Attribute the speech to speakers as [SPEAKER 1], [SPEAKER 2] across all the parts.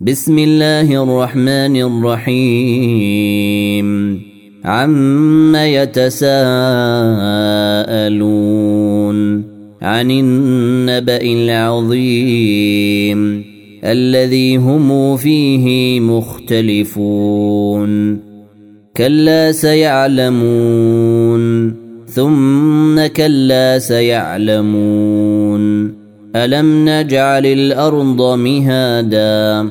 [SPEAKER 1] بسم الله الرحمن الرحيم. عم يتساءلون عن النبأ العظيم الذي هم فيه مختلفون. كلا سيعلمون ثم كلا سيعلمون. ألم نجعل الأرض مهادا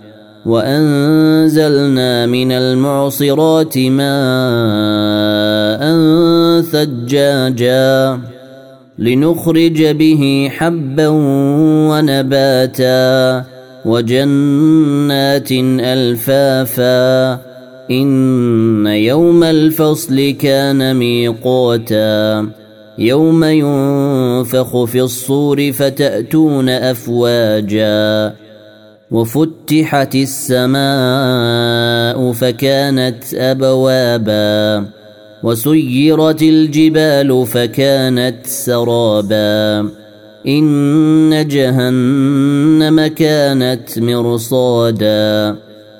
[SPEAKER 1] وأنزلنا من المعصرات ماء ثجاجا لنخرج به حبا ونباتا وجنات ألفافا إن يوم الفصل كان ميقاتا يوم ينفخ في الصور فتأتون أفواجا وفتحت السماء فكانت أبوابا وسيرت الجبال فكانت سرابا إن جهنم كانت مرصادا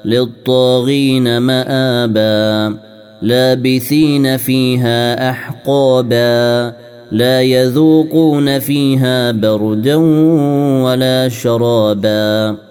[SPEAKER 1] للطاغين مآبا لابثين فيها أحقابا لا يذوقون فيها بردا ولا شرابا